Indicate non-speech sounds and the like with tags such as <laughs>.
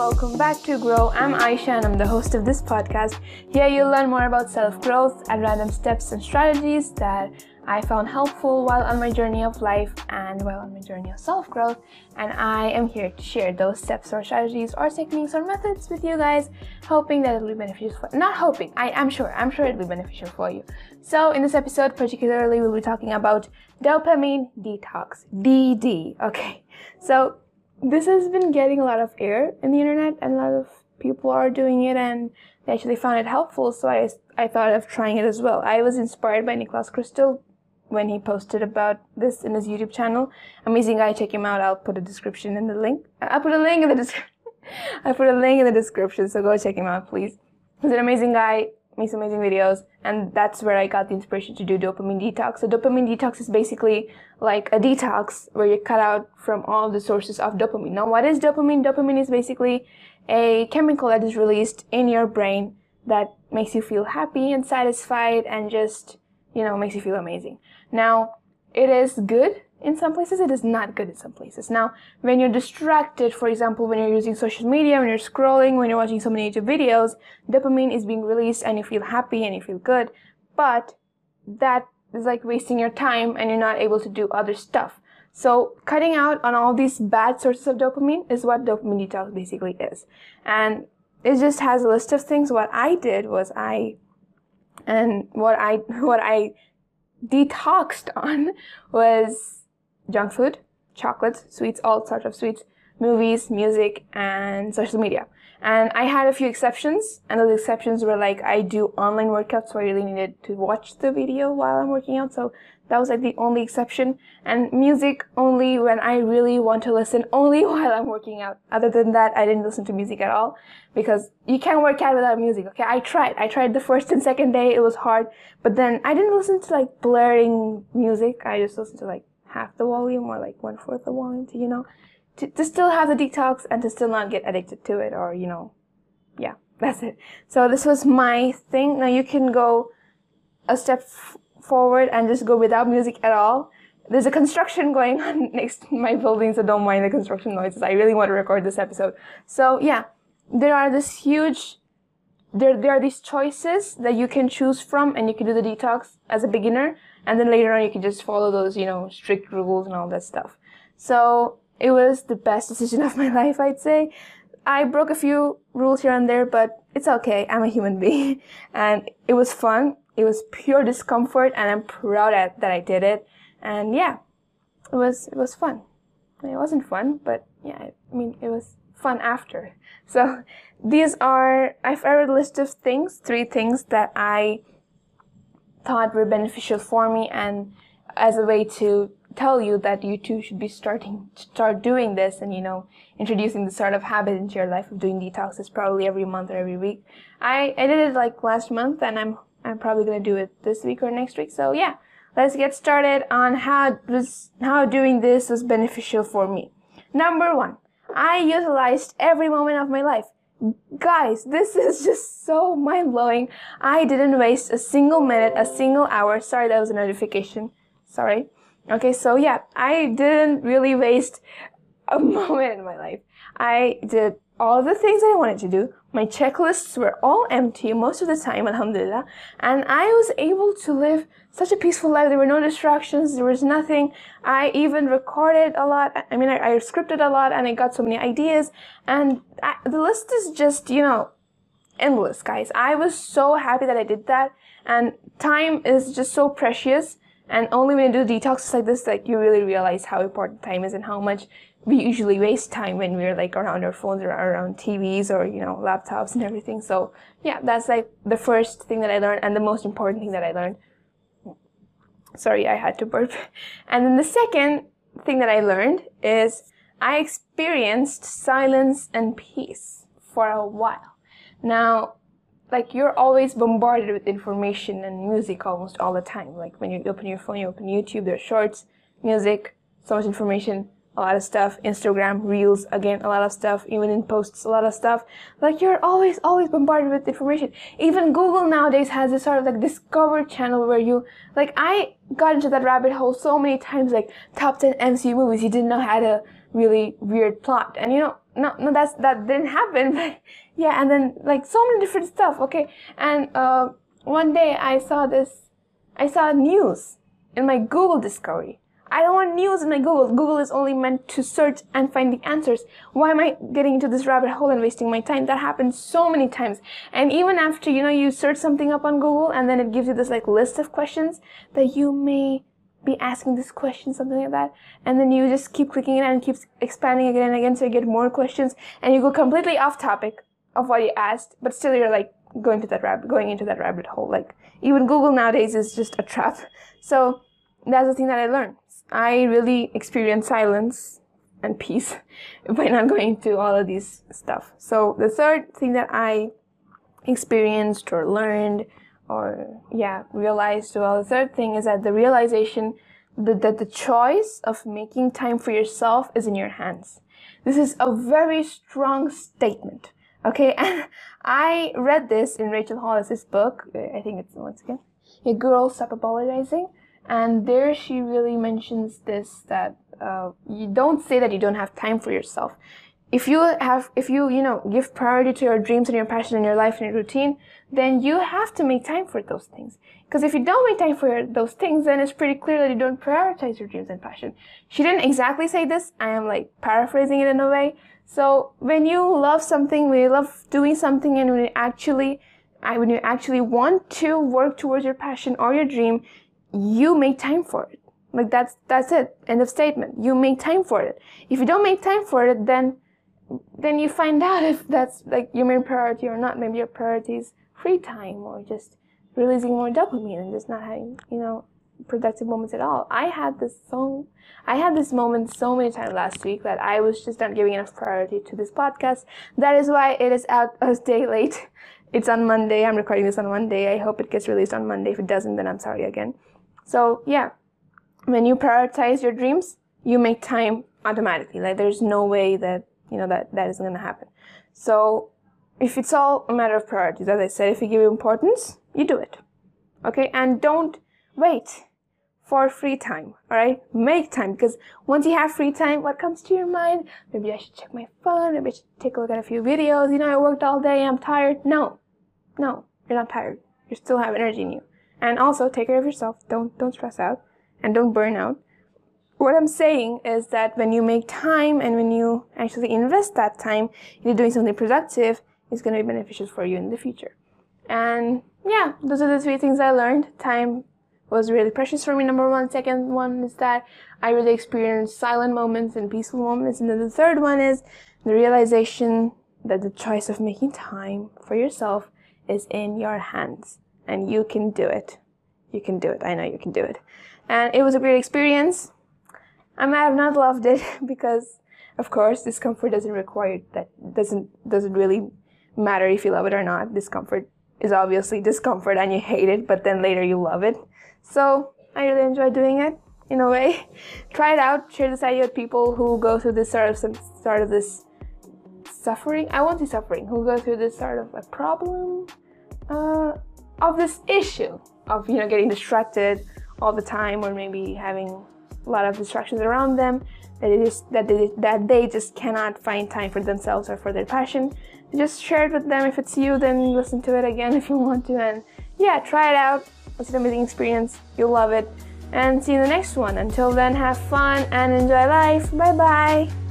welcome back to Grow. I'm Aisha and I'm the host of this podcast. Here you'll learn more about self growth and random steps and strategies that I found helpful while on my journey of life and while on my journey of self growth. And I am here to share those steps or strategies or techniques or methods with you guys, hoping that it'll be beneficial for not hoping, I am sure, I'm sure it'll be beneficial for you. So in this episode particularly we'll be talking about dopamine detox. DD. Okay. So this has been getting a lot of air in the internet and a lot of people are doing it and they actually found it helpful so I, I thought of trying it as well. I was inspired by Niklas Christl when he posted about this in his youtube channel. Amazing guy check him out. I'll put a description in the link. I'll put a link in the description <laughs> i put a link in the description so go check him out please. He's an amazing guy makes amazing videos and that's where I got the inspiration to do dopamine detox. So dopamine detox is basically like a detox where you cut out from all the sources of dopamine. Now what is dopamine? Dopamine is basically a chemical that is released in your brain that makes you feel happy and satisfied and just, you know, makes you feel amazing. Now, it is good in some places it is not good in some places. Now when you're distracted for example when you're using social media when you're scrolling when you're watching so many youtube videos dopamine is being released and you feel happy and you feel good. But that is like wasting your time and you're not able to do other stuff. So cutting out on all these bad sources of dopamine is what dopamine detox basically is. And it just has a list of things. What i did was i and what i <laughs> what i detoxed on was junk food, chocolates, sweets, all sorts of sweets, movies, music, and social media. And I had a few exceptions, and those exceptions were like I do online workouts, so I really needed to watch the video while I'm working out. So that was like the only exception. And music only when I really want to listen, <laughs> only while I'm working out. Other than that, I didn't listen to music at all because you can't work out without music. Okay, I tried. I tried the first and second day. It was hard, but then I didn't listen to like blaring music. I just listened to like half the volume or like one fourth the volume to, you know, to, to still have the detox and to still not get addicted to it or, you know, yeah, <laughs> that's it. So this was my thing. Now you can go a step f- forward and just go without music at all. There's a construction <laughs> going on next to my building, so don't mind the construction noises. I really want to record this episode. So yeah, there are this huge there, there are these choices that you can choose from and you can do the detox as a beginner and then later on you can just follow those you know strict rules and all that stuff. So it was the best decision <laughs> of my life i'd say. I broke a few rules here and there but it's okay. I'm a human being. <laughs> And it was fun. It was pure discomfort and i'm proud that i did it. And yeah it was it was fun. It wasn't fun but yeah i mean it was fun after. <laughs> So these are i've wrote a list of things three things that i thought were beneficial for me and as a way to tell you that you too should be starting start doing this and you know introducing the sort of habit into your life of doing detoxes probably every month or every week. I i did it like last month and i'm i'm probably going to do it this week or next week. So yeah let's get started on how was how doing this was beneficial for me. Number one i utilized every moment of my life Guys, this is just so mind blowing. I didn't waste a single minute, a single hour. Sorry, that was a notification. Sorry. Okay, so yeah, I didn't really waste a <laughs> moment in my life. I did all the things I wanted to do. My checklists were all empty most of the time, alhamdulillah. And I was able to live such a peaceful life. There were no distractions. There was nothing. I even recorded a lot. I mean, I, I scripted a lot and I got so many ideas. And I, the list is just, you know, endless, guys. I was so happy that I did that. And time is just so precious. And only when you do detoxes like this, like you really realize how important time is and how much we usually waste time when we're like around our phones or around TVs or, you know, laptops and everything. So yeah, that's like the first thing that I learned and the most important thing that I learned. Sorry, I had to burp. <laughs> And then the second thing that I learned is I experienced silence and peace for a while. Now, like you're always bombarded with information and music almost all the time. Like when you open your phone, you open YouTube, there's shorts, music, so much information. a lot of stuff. Instagram, Reels, again, a lot of stuff. Even in posts, a lot of stuff. Like you're always, always bombarded with information. Even Google nowadays has this sort of like discover channel where you, like I got into that rabbit hole so many times, like top 10 MCU movies. You didn't know how to really weird plot. And you know, no, no, that's, that didn't happen. <laughs> But yeah, and then like so many different stuff. Okay. And, uh, one day I saw this, I saw news in my Google discovery I don't want news in my Google. Google is only meant to search and find the answers. Why am I getting into this rabbit hole and wasting my time? That happens so many times. And even after, you know, you search something up on Google and then it gives you this like list of questions that you may be asking this question, something like that. And then you just keep clicking it and keeps expanding again and again so you get more questions and you go completely off topic of what you asked, but still you're like going to that rabbit, going into that rabbit hole. Like even Google nowadays is just a <laughs> trap. So that's the thing that I learned. I really experience silence and peace <laughs> by not going to all of these stuff. So the third thing that I experienced or learned or yeah, realized well the third thing is that the realization that, that the choice of making time for yourself is in your hands. This is a very strong statement. Okay, and <laughs> I read this in Rachel Hollis's book. I think it's once again, a girl stop apologizing and there she really mentions this that uh, you don't say that you don't have time for yourself if you have if you you know give priority to your dreams and your passion in your life and your routine then you have to make time for those things because if you don't make time for your, those things then it's pretty clear that you don't prioritize your dreams and passion she didn't exactly say this i am like paraphrasing it in a way so when you love something when you love doing something and when you actually when you actually want to work towards your passion or your dream you make time for it. Like that's that's it. End of statement. You make time for it. If you don't make time for it, then then you find <laughs> out if that's like your main priority or not. Maybe your priority is free time or just releasing more dopamine and just not having, you know, productive moments at all. I had this so I had this moment so many times last week that I was just not giving enough priority to this podcast. That is why it is out a day late. <laughs> It's on Monday. I'm recording this on Monday. I hope it gets released on Monday. If it doesn't, then I'm sorry again. So yeah, when you prioritize your dreams, you make time automatically. Like there's no way that, you know, that, that isn't to happen. So if it's all a matter of priorities, as I said, if you give importance, you do it. Okay. And don't wait for free time. All right. Make time because once you have free time, what comes to your mind? Maybe I should check my phone. Maybe I should take a look at a few videos. You know, I worked all day. I'm tired. No, no, you're not tired. You still have energy in you. And also take care of yourself. Don't don't stress out and don't burn out. What I'm saying is that when you make time and when you actually invest that time into doing something productive, it's going to be beneficial for you in the future. And yeah, those are the three things I learned. Time was really precious for me. Number one. Second one is that I really experienced silent moments and peaceful moments. And then the third one is the realization that the choice of making time for yourself is in your hands and you can do it. You can do it. I know you can do it. And it was a great experience. I might have not loved it <laughs> because, of course, discomfort doesn't require that doesn't doesn't really matter if you love it or not. Discomfort is obviously discomfort and you hate it, but then later you love it. So I really enjoy doing it in a way. <laughs> Try it out. Share this idea with people who go through this sort of sort of this suffering. I won't say suffering. Who go through this sort of a problem. Uh, of this issue of you know getting distracted all the time or maybe having a lot of distractions around them that it is that they, that they just cannot find time for themselves or for their passion just share it with them if it's you then listen to it again <laughs> if you want to and yeah try it out it's an amazing experience. You'll love it. And see you in the next one. Until then have fun and enjoy life. Bye bye